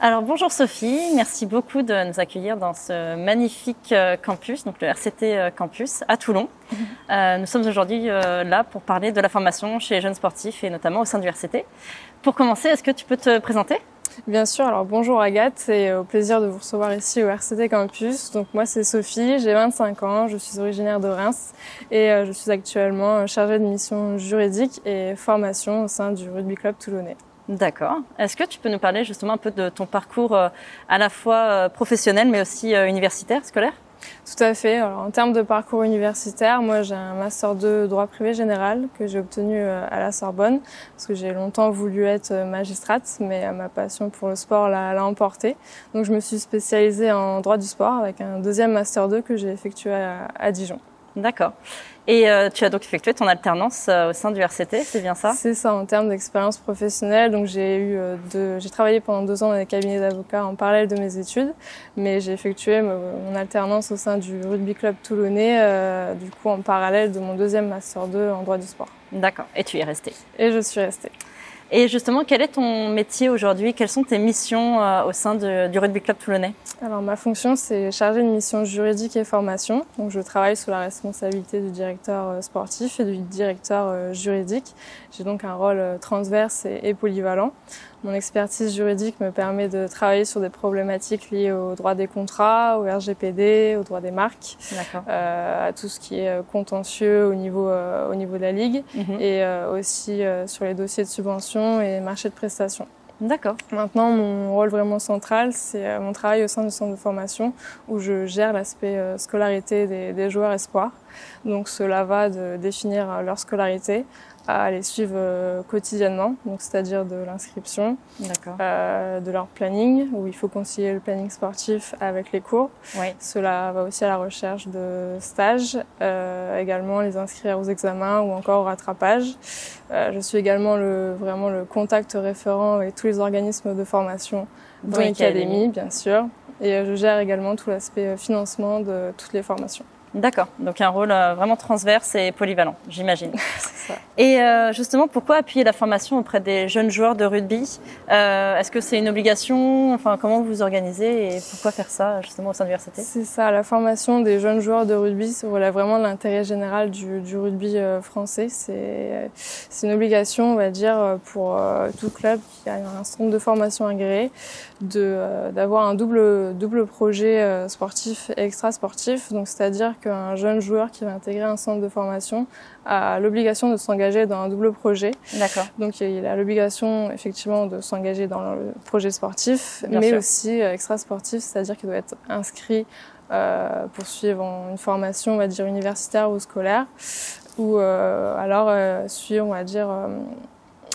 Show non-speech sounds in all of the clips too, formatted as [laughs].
Alors bonjour Sophie, merci beaucoup de nous accueillir dans ce magnifique euh, campus, donc le RCT euh, Campus à Toulon. [laughs] Euh, nous sommes aujourd'hui là pour parler de la formation chez les jeunes sportifs et notamment au sein du RCT. Pour commencer, est-ce que tu peux te présenter? Bien sûr, alors bonjour Agathe et au plaisir de vous recevoir ici au RCT Campus. Donc moi c'est Sophie, j'ai 25 ans, je suis originaire de Reims et je suis actuellement chargée de mission juridique et formation au sein du rugby club toulonnais. D'accord. Est-ce que tu peux nous parler justement un peu de ton parcours euh, à la fois euh, professionnel mais aussi euh, universitaire, scolaire? Tout à fait. Alors, en termes de parcours universitaire, moi j'ai un master 2 droit privé général que j'ai obtenu à la Sorbonne parce que j'ai longtemps voulu être magistrate, mais ma passion pour le sport l'a emporté. Donc je me suis spécialisée en droit du sport avec un deuxième master 2 que j'ai effectué à Dijon. D'accord. Et euh, tu as donc effectué ton alternance euh, au sein du RCT, c'est bien ça? C'est ça, en termes d'expérience professionnelle. Donc j'ai eu euh, de, j'ai travaillé pendant deux ans dans les cabinets d'avocats en parallèle de mes études, mais j'ai effectué mon alternance au sein du rugby club toulonnais, du coup en parallèle de mon deuxième master 2 en droit du sport. D'accord. Et tu y es resté Et je suis restée. Et justement, quel est ton métier aujourd'hui? Quelles sont tes missions euh, au sein du Rugby Club Toulonnais? Alors ma fonction, c'est chargée de mission juridique et formation. Donc je travaille sous la responsabilité du directeur euh, sportif et du directeur euh, juridique. J'ai donc un rôle transverse et polyvalent. Mon expertise juridique me permet de travailler sur des problématiques liées au droit des contrats, au RGPD, au droit des marques, euh, à tout ce qui est euh, contentieux au niveau, euh, au niveau de la Ligue mhm. et euh, aussi sur les dossiers de subvention et marché de prestations. D'accord. Maintenant, mon rôle vraiment central, c'est mon travail au sein du centre de formation où je gère l'aspect scolarité des, des joueurs espoirs. Donc cela va de définir leur scolarité, à les suivre euh, quotidiennement, donc c'est-à-dire de l'inscription, euh, de leur planning, où il faut concilier le planning sportif avec les cours. Cela va aussi à la recherche de stages, euh, également les inscrire aux examens ou encore au rattrapage. Euh, je suis également le, vraiment le contact référent avec tous les organismes de formation, dont l'académie, bien sûr. Et je gère également tout l'aspect financement de toutes les formations. D'accord, donc un rôle euh, vraiment transverse et polyvalent, j'imagine. [laughs] et euh, justement, pourquoi appuyer la formation auprès des jeunes joueurs de rugby? Euh, Est-ce que c'est une obligation? Enfin, comment vous organisez et pourquoi faire ça justement au sein de l'université? C'est ça, la formation des jeunes joueurs de rugby, ça relève vraiment de l'intérêt général du, du rugby français. C'est une obligation, on va dire, pour tout club qui a un centre de formation agréé, d'avoir un double double projet sportif et extra sportif. Donc, c'est-à-dire qu'un jeune joueur qui va intégrer un centre de formation a l'obligation de s'engager dans un double projet. D'accord. Donc il a l'obligation effectivement de s'engager dans le projet sportif, mais aussi euh, extra sportif, c'est-à-dire qu'il doit être inscrit euh, pour suivre une formation, on va dire universitaire ou scolaire, ou euh, alors euh, suivre, on va dire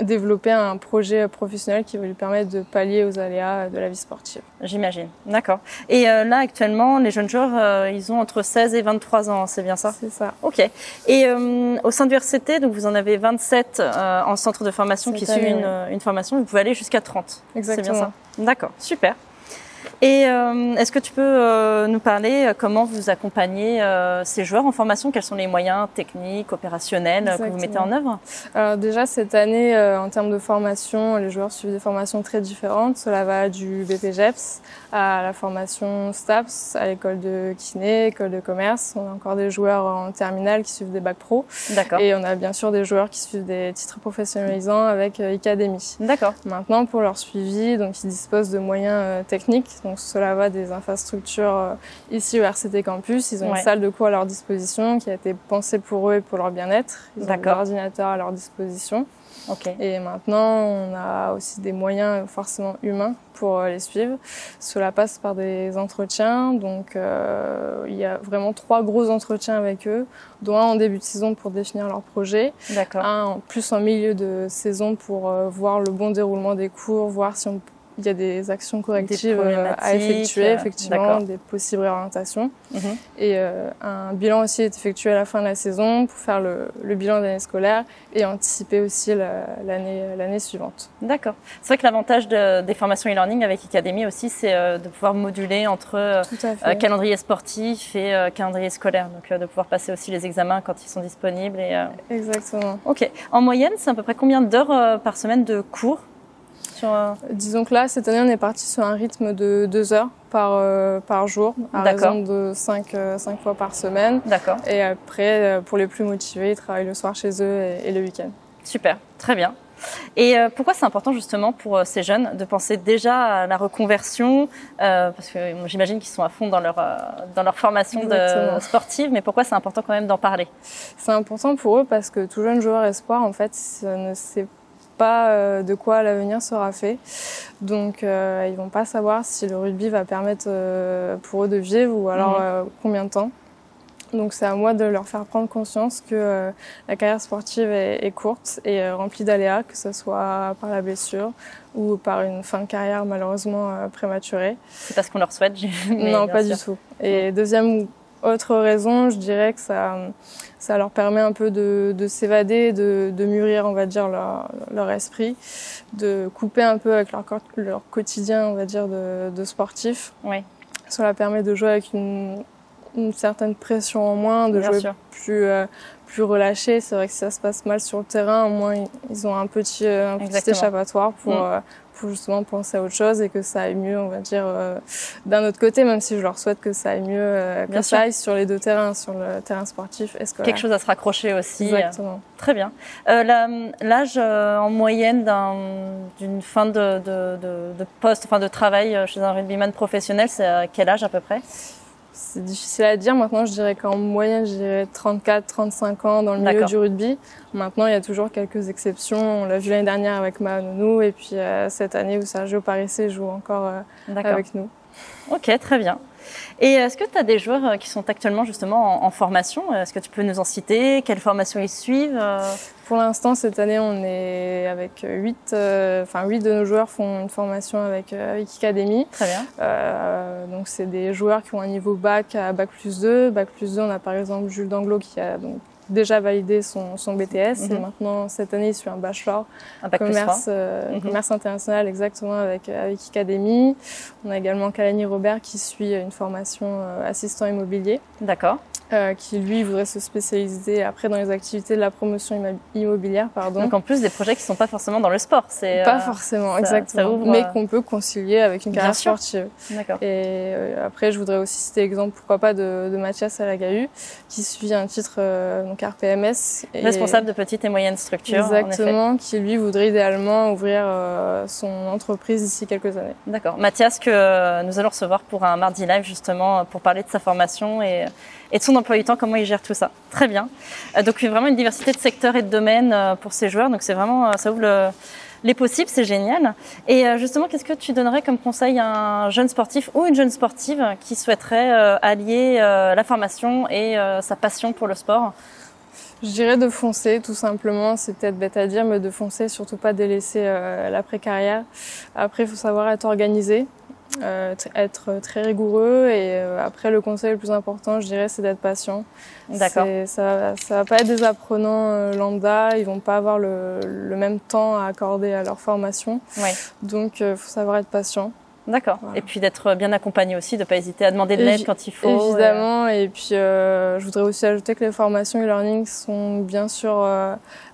développer un projet professionnel qui va lui permettre de pallier aux aléas de la vie sportive. J'imagine, d'accord. Et euh, là, actuellement, les jeunes joueurs, euh, ils ont entre 16 et 23 ans, c'est bien ça? C'est ça. Ok. Et euh, au sein du RCT, donc vous en avez 27 en centre de formation qui suivent une, une, formation, vous pouvez aller jusqu'à 30. Exactement. C'est bien ça? D'accord, super. Et euh, est-ce que tu peux euh, nous parler euh, comment vous accompagnez ces joueurs en formation? Quels sont les moyens techniques, opérationnels que vous mettez en œuvre? Alors déjà cette année, en termes de formation, les joueurs suivent des formations très différentes. Cela va du BPGEPS à la formation STAPS, à l'école de kiné, école de commerce. On a encore des joueurs en terminale qui suivent des bacs pro. D'accord. Et on a bien sûr des joueurs qui suivent des titres professionnalisants avec Academy. D'accord. Maintenant, pour leur suivi, donc ils disposent de moyens techniques donc cela va des infrastructures euh, ici au RCT Campus. Ils ont une salle de cours à leur disposition qui a été pensée pour eux et pour leur bien-être. Ils ont un ordinateur à leur disposition. Et maintenant, on a aussi des moyens forcément humains pour euh, les suivre. Cela passe par des entretiens. Donc, euh, il y a vraiment trois gros entretiens avec eux, dont un en début de saison pour définir leur projet, un en plus en milieu de saison pour voir le bon déroulement des cours, voir si on il y a des actions correctives euh, à effectuer, effectivement, des possibles réorientations. Mhm. Et euh, un bilan aussi est effectué à la fin de la saison pour faire le, le bilan de l'année scolaire et anticiper aussi l'année suivante. D'accord. C'est vrai que l'avantage de, des formations e-learning avec Academy aussi, c'est euh, de pouvoir moduler entre calendrier sportif et calendrier scolaire. Donc de pouvoir passer aussi les examens quand ils sont disponibles. Et, Exactement. Ok. En moyenne, c'est à peu près combien d'heures par semaine de cours sur, euh, Disons que là, cette année, on est parti sur un rythme de deux heures par, euh, par jour, à raison de cinq, cinq fois par semaine. D'accord. Et après, pour les plus motivés, ils travaillent le soir chez eux et, et le week-end. Super, très bien. Et euh, pourquoi c'est important justement pour euh, ces jeunes de penser déjà à la reconversion euh, Parce que j'imagine qu'ils sont à fond dans leur dans leur formation de sportive, mais pourquoi c'est important quand même d'en parler? C'est important pour eux parce que tout jeune joueur espoir en fait ne sait pas de quoi l'avenir sera fait. Donc euh, ils vont pas savoir si le rugby va permettre pour eux de vivre ou alors mhm. combien de temps. Donc c'est à moi de leur faire prendre conscience que euh, la carrière sportive est, courte et euh, remplie d'aléas, que ce soit par la blessure ou par une fin de carrière malheureusement euh, prématurée. C'est parce qu'on leur souhaite [laughs] Non, pas du tout. Et deuxième autre raison, je dirais que ça, ça leur permet un peu de, de s'évader, de, de, mûrir, on va dire, leur, leur, esprit, de couper un peu avec leur, leur quotidien, on va dire, de, de sportif. Oui. Ça leur permet de jouer avec une une certaine pression en moins, de jouer plus euh, plus relâché. C'est vrai que si ça se passe mal sur le terrain, au moins ils ont un petit euh, un petit échappatoire pour mm. euh, pour justement penser à autre chose et que ça aille mieux, on va dire, d'un autre côté, même si je leur souhaite que ça aille mieux, que ça aille sur les deux terrains, sur le terrain sportif et scolaire. Quelque chose à se raccrocher aussi. Exactement. Très bien. L'âge en moyenne d'une fin de, de, de, de, poste, enfin de travail chez un rugbyman professionnel, c'est à quel âge à peu près? C'est difficile à dire. Maintenant, je dirais qu'en moyenne, dirais 34, 35 ans dans le milieu du rugby. Maintenant, il y a toujours quelques exceptions. On l'a vu l'année dernière avec Nounou et puis euh, cette année où Sergio Parissé joue encore euh, avec nous. Ok, très bien. Et est-ce que tu as des joueurs euh, qui sont actuellement justement en, formation? Est-ce que tu peux nous en citer? Quelle formation ils suivent? Pour l'instant, cette année, on est avec 8, euh, enfin 8 de nos joueurs font une formation avec, avec Academy. Très bien. Euh, donc, c'est des joueurs qui ont un niveau bac à bac plus 2. Bac plus 2, on a par exemple Jules Danglo qui a donc déjà validé son, son BTS et mhm. maintenant cette année il suit un bachelor un commerce, euh, mhm. commerce international exactement avec avec Academy. On a également Kalani Robert qui suit une formation euh, assistant immobilier. D'accord. Euh, qui lui voudrait se spécialiser après dans les activités de la promotion immobilière, pardon. Donc en plus des projets qui sont pas forcément dans le sport, c'est pas euh, forcément exactement, mais euh, qu'on peut concilier avec une carrière sportive. D'accord. Et après, je voudrais aussi citer l'exemple, pourquoi pas, de, de Mathias Alagahu, qui suit un titre donc RPMS, et responsable de petites et moyennes structures. Exactement, qui lui voudrait idéalement ouvrir son entreprise d'ici quelques années. D'accord. Mathias que nous allons recevoir pour un mardi live justement pour parler de sa formation et et de son emploi du temps, comment il gère tout ça. Très bien. Euh, donc vraiment une diversité de secteurs et de domaines euh, pour ces joueurs. Donc c'est vraiment, euh, ça ouvre les possibles, c'est génial. Et justement, qu'est-ce que tu donnerais comme conseil à un jeune sportif ou une jeune sportive qui souhaiterait allier la formation et sa passion pour le sport? Je dirais de foncer, tout simplement. C'est peut-être bête à dire, mais de foncer, surtout pas délaisser l'après-carrière. Après, il faut savoir être organisé. Euh, être très rigoureux et euh, après le conseil le plus important je dirais c'est d'être patient. D'accord. Ça, ça va pas être des apprenants euh, lambda, ils vont pas avoir le, le, même temps à accorder à leur formation. Ouais. Donc il faut savoir être patient. D'accord. Et puis d'être bien accompagné aussi, de pas hésiter à demander de l'aide quand il faut. Évidemment. Et, puis je voudrais aussi ajouter que les formations e-learning sont bien sûr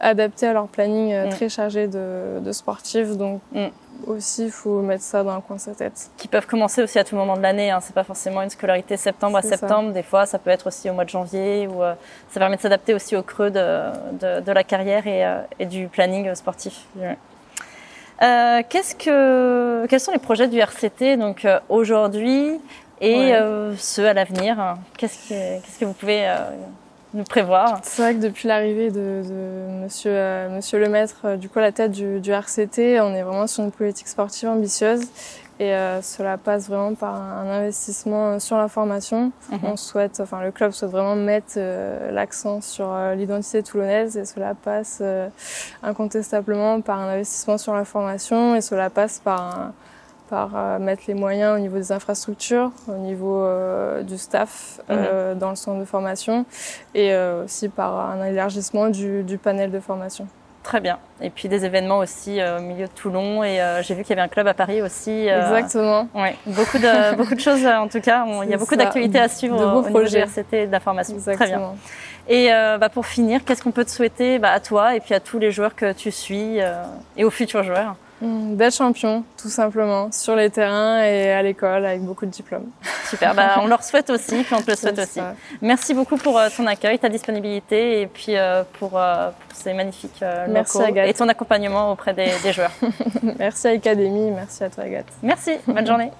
adaptées à leur planning mm. très chargé de, de sportifs. Donc mm aussi, il faut mettre ça dans un coin de sa tête. Qui peuvent commencer aussi à tout moment de l'année. Hein. C'est pas forcément une scolarité septembre à septembre. Des fois, ça peut être aussi au mois de janvier. Ou euh, ça permet de s'adapter aussi au creux de, de, la carrière et, euh, et, du planning sportif. Euh, qu'est-ce que, quels sont les projets du RCT donc aujourd'hui et ceux à l'avenir? Qu'est-ce que, qu'est-ce que vous pouvez nous prévoir. C'est vrai que depuis l'arrivée de, de, Monsieur euh, Monsieur le Maître, euh, du coup à la tête du, du, RCT, on est vraiment sur une politique sportive ambitieuse et euh, cela passe vraiment par un investissement sur la formation. Mhm. On souhaite, enfin le club souhaite vraiment mettre l'accent sur l'identité toulonnaise et cela passe incontestablement par un investissement sur la formation et cela passe par un par euh, mettre les moyens au niveau des infrastructures, au niveau euh, du staff euh, mhm. dans le centre de formation et aussi par un élargissement du, du, panel de formation. Très bien. Et puis des événements aussi au milieu de Toulon et j'ai vu qu'il y avait un club à Paris aussi. Exactement. Ouais, beaucoup de [laughs] beaucoup de choses en tout cas. il y a beaucoup d'actualités à suivre de au, niveau de RCT et de la formation. Exactement. Très bien. Et bah, pour finir, qu'est-ce qu'on peut te souhaiter bah, à toi et puis à tous les joueurs que tu suis et aux futurs joueurs? Hmm, D'être champion, tout simplement, sur les terrains et à l'école avec beaucoup de diplômes. Super, bah, on leur souhaite aussi, puis on te le souhaite aussi. Merci beaucoup pour euh, ton accueil, ta disponibilité et puis euh, pour, ces magnifiques merci locaux et ton accompagnement auprès des, des joueurs. [laughs] merci à l'Académie, merci à toi Agathe. Merci, bonne journée.